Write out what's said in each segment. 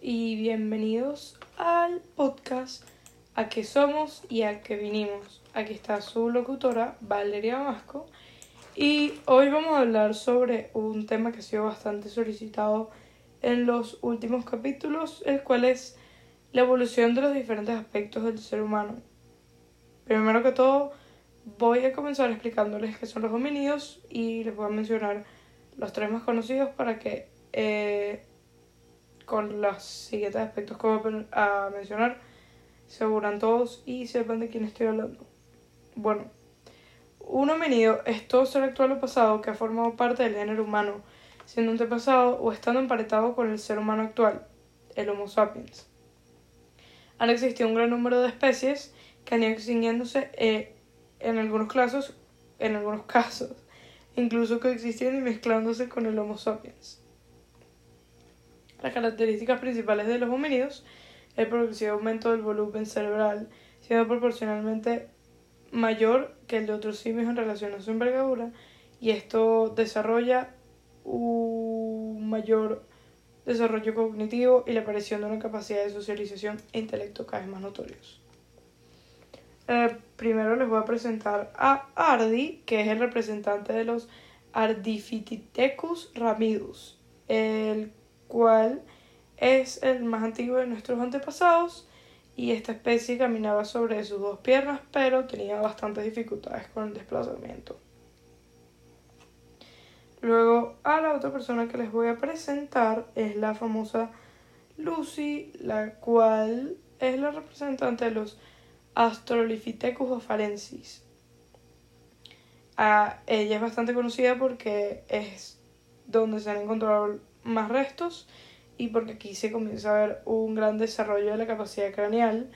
y bienvenidos al podcast A qué somos y a qué vinimos. Aquí está su locutora Valeria Vasco y hoy vamos a hablar sobre un tema que ha sido bastante solicitado en los últimos capítulos, el cual es la evolución de los diferentes aspectos del ser humano. Primero que todo, voy a comenzar explicándoles qué son los homínidos y les voy a mencionar los tres más conocidos para que eh, con los siguientes aspectos que voy a mencionar se aseguran todos y sepan de quién estoy hablando. Bueno, un homínido es todo ser actual o pasado que ha formado parte del género humano, siendo antepasado o estando emparentado con el ser humano actual, el Homo sapiens. Han existido un gran número de especies que han ido extinguiéndose eh, en algunos casos, en algunos casos, incluso coexistiendo y mezclándose con el Homo sapiens. Las características principales de los homínidos el progresivo aumento del volumen cerebral, siendo proporcionalmente mayor que el de otros simios en relación a su envergadura, y esto desarrolla un mayor desarrollo cognitivo y la aparición de una capacidad de socialización e intelecto cada vez más notorios. Eh, primero les voy a presentar a Ardi, que es el representante de los Ardipithecus ramidus, el cual es el más antiguo de nuestros antepasados y esta especie caminaba sobre sus dos piernas pero tenía bastantes dificultades con el desplazamiento. Luego a la otra persona que les voy a presentar es la famosa Lucy, la cual es la representante de los Astrolithecus ofarensis. Ah, ella es bastante conocida porque es donde se han encontrado más restos y porque aquí se comienza a ver un gran desarrollo de la capacidad craneal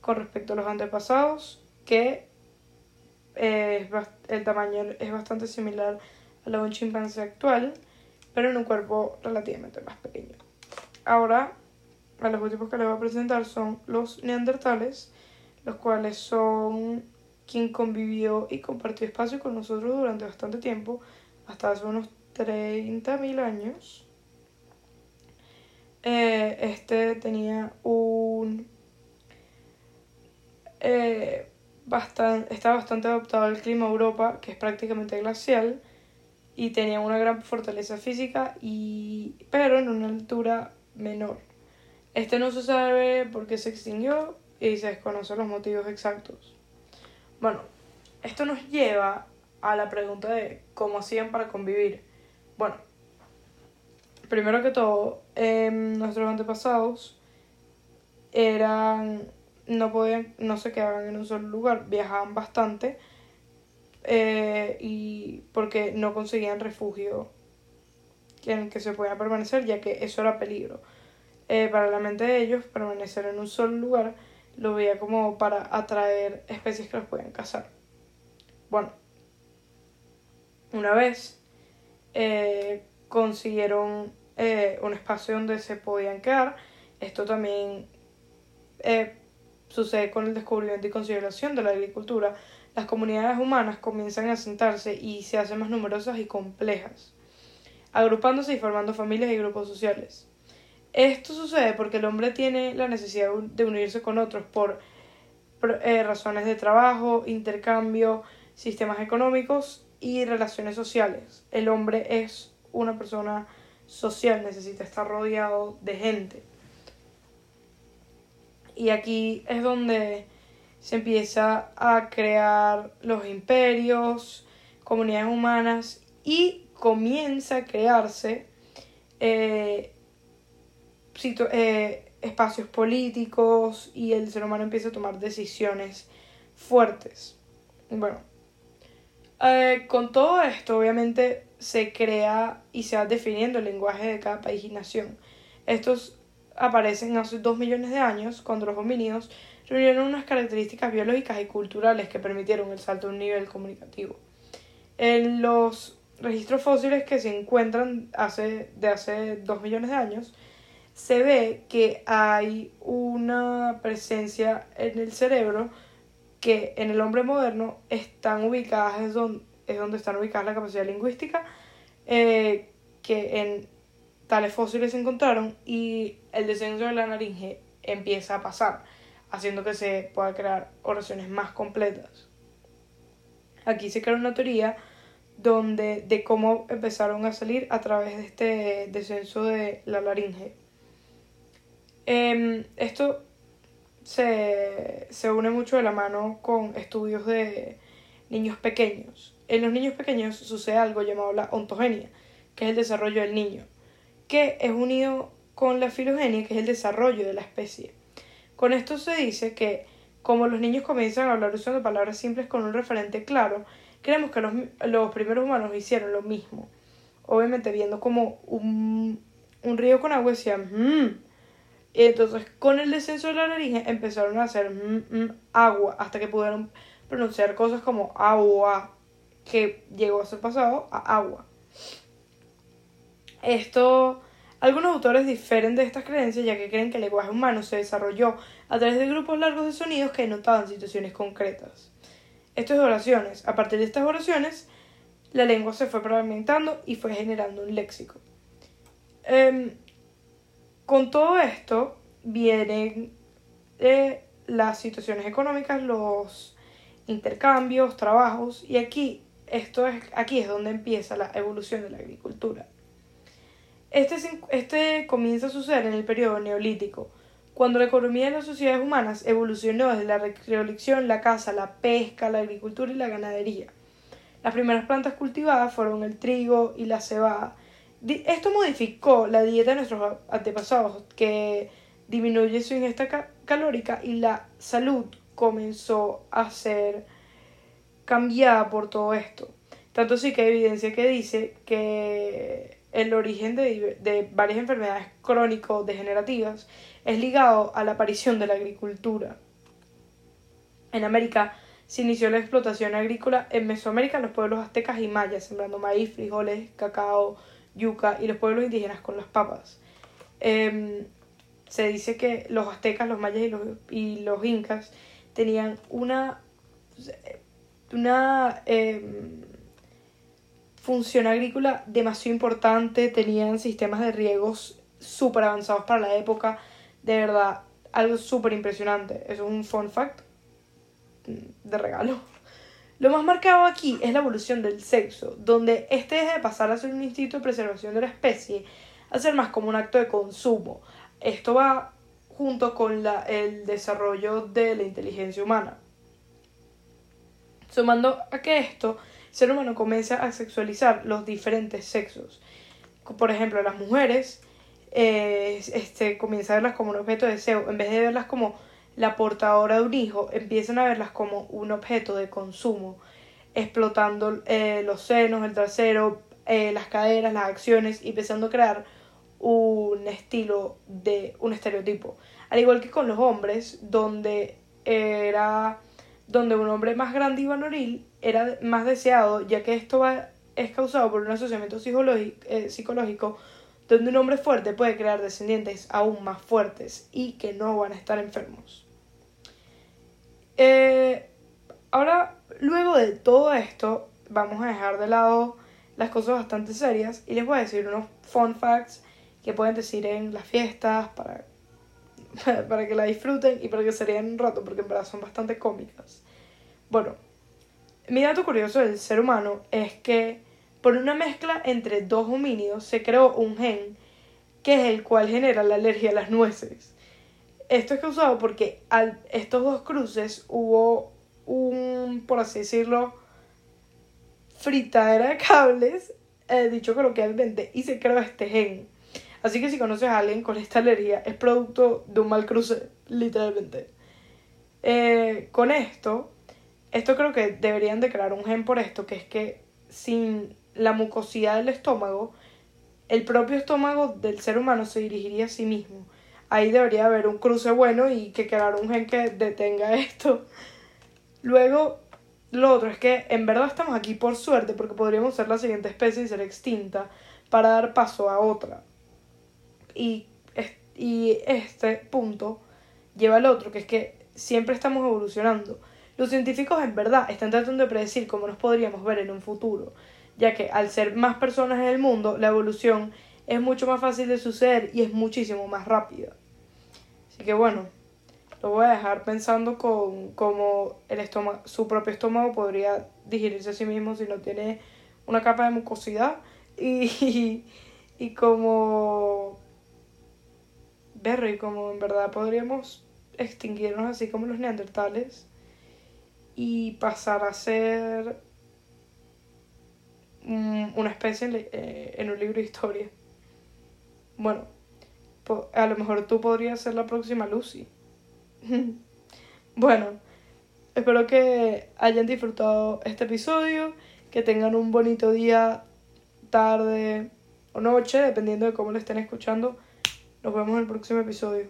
con respecto a los antepasados, que eh, el tamaño es bastante similar a la de un chimpancé actual, pero en un cuerpo relativamente más pequeño. Ahora, a los últimos que les voy a presentar son los neandertales, los cuales son quien convivió y compartió espacio con nosotros durante bastante tiempo, hasta hace unos 30.000 años. Eh, este tenía un... Eh, bastante, está bastante adaptado al clima Europa, que es prácticamente glacial, y tenía una gran fortaleza física, y, pero en una altura menor. Este no se sabe por qué se extinguió y se desconocen los motivos exactos. Bueno, esto nos lleva a la pregunta de cómo hacían para convivir. Bueno, primero que todo, em, nuestros antepasados eran no podían no se quedaban en un solo lugar viajaban bastante eh, y porque no conseguían refugio en el que se podían permanecer ya que eso era peligro. Eh, para la mente de ellos permanecer en un solo lugar lo veía como para atraer especies que los podían cazar. Bueno una vez eh, consiguieron eh, un espacio donde se podían quedar. Esto también eh, sucede con el descubrimiento y consideración de la agricultura. Las comunidades humanas comienzan a asentarse y se hacen más numerosas y complejas, agrupándose y formando familias y grupos sociales. Esto sucede porque el hombre tiene la necesidad de unirse con otros por eh, razones de trabajo, intercambio, sistemas económicos y relaciones sociales. El hombre es una persona social, necesita estar rodeado de gente. Y aquí es donde se empieza a crear los imperios, comunidades humanas y comienza a crearse eh, eh, espacios políticos y el ser humano empieza a tomar decisiones fuertes. Bueno, eh, con todo esto, obviamente, se crea y se va definiendo el lenguaje de cada país y nación. Estos aparecen hace dos millones de años, cuando los homínidos reunieron unas características biológicas y culturales que permitieron el salto a un nivel comunicativo. En los registros fósiles que se encuentran hace, de hace dos millones de años, se ve que hay una presencia en el cerebro que en el hombre moderno están ubicadas donde, es donde están ubicadas la capacidad lingüística, eh, que en tales fósiles se encontraron y el descenso de la laringe empieza a pasar, haciendo que se pueda crear oraciones más completas. Aquí se crea una teoría donde de cómo empezaron a salir a través de este descenso de la laringe. Em, esto se, se une mucho de la mano con estudios de niños pequeños. En los niños pequeños sucede algo llamado la ontogenia, que es el desarrollo del niño, que es unido con la filogenia, que es el desarrollo de la especie. Con esto se dice que como los niños comienzan a hablar usando palabras simples con un referente claro, creemos que los, los primeros humanos hicieron lo mismo. Obviamente viendo como un, un río con agua decían, mmm. Entonces con el descenso de la laringe empezaron a hacer mmm, agua hasta que pudieron pronunciar cosas como agua, que llegó a ser pasado a agua. Esto, algunos autores difieren de estas creencias ya que creen que el lenguaje humano se desarrolló a través de grupos largos de sonidos que denotaban situaciones concretas. Esto es oraciones. A partir de estas oraciones, la lengua se fue fragmentando y fue generando un léxico. Em, con todo esto vienen eh, las situaciones económicas, los intercambios, trabajos, y aquí, esto es, aquí es donde empieza la evolución de la agricultura. Este, este comienza a suceder en el periodo neolítico, cuando la economía de las sociedades humanas evolucionó desde la recolección, la caza, la pesca, la agricultura y la ganadería. Las primeras plantas cultivadas fueron el trigo y la cebada. Esto modificó la dieta de nuestros antepasados, que disminuye su ingesta calórica y la salud comenzó a ser cambiada por todo esto. Tanto sí que hay evidencia que dice que el origen de, varias enfermedades crónico-degenerativas es ligado a la aparición de la agricultura. En América se inició la explotación agrícola en Mesoamérica los pueblos aztecas y mayas, sembrando maíz, frijoles, cacao, yuca y los pueblos indígenas con las papas. Em, se dice que los aztecas, los mayas y los, y los incas tenían una, una em, función agrícola demasiado importante, tenían sistemas de riegos súper avanzados para la época, de verdad, algo súper impresionante. Eso es un fun fact de regalo. Lo más marcado aquí es la evolución del sexo, donde este deja de pasar a ser un instinto de preservación de la especie a ser más como un acto de consumo. Esto va junto con la, el desarrollo de la inteligencia humana. Sumando a que esto, el ser humano comienza a sexualizar los diferentes sexos. Por ejemplo, las mujeres eh, este, comienza a verlas como un objeto de deseo, en vez de verlas como la portadora de un hijo, empiezan a verlas como un objeto de consumo, explotando eh, los senos, el trasero, eh, las caderas, las acciones y empezando a crear un estilo de un estereotipo. Al igual que con los hombres, donde era donde un hombre más grande y varonil era más deseado, ya que esto es causado por un asociamiento eh, psicológico, donde un hombre fuerte puede crear descendientes aún más fuertes y que no van a estar enfermos. Eh, ahora, luego de todo esto, vamos a dejar de lado las cosas bastante serias y les voy a decir unos fun facts que pueden decir en las fiestas para, para que la disfruten y para que se rían un rato, porque en verdad son bastante cómicas. Bueno, mi dato curioso del ser humano es que por una mezcla entre dos homínidos se creó un gen que es el cual genera la alergia a las nueces. Esto es causado porque al estos dos cruces hubo un, por así decirlo, fritadera de cables, eh, dicho coloquialmente, y se creó este gen. Así que si conoces a alguien con esta alergia, es producto de un mal cruce, literalmente. Eh, con esto, esto creo que deberían de crear un gen por esto, que es que sin la mucosidad del estómago, el propio estómago del ser humano se dirigiría a sí mismo. Ahí debería haber un cruce bueno y que crear un gen que detenga esto. Luego, lo otro es que en verdad estamos aquí por suerte, porque podríamos ser la siguiente especie y ser extinta para dar paso a otra. Y, y este punto lleva al otro, que es que siempre estamos evolucionando. Los científicos en verdad están tratando de predecir cómo nos podríamos ver en un futuro, ya que al ser más personas en el mundo, la evolución es mucho más fácil de suceder y es muchísimo más rápida. Así que bueno, lo voy a dejar pensando con cómo el su propio estómago podría digerirse a sí mismo si no tiene una capa de mucosidad y, y, como ver y como en verdad podríamos extinguirnos así como los neandertales y pasar a ser una especie eh, en un libro de historia. Bueno, a lo mejor tú podrías ser la próxima Lucy. bueno, espero que hayan disfrutado este episodio, que tengan un bonito día, tarde o noche, dependiendo de cómo lo estén escuchando. Nos vemos en el próximo episodio.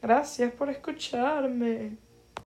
Gracias por escucharme.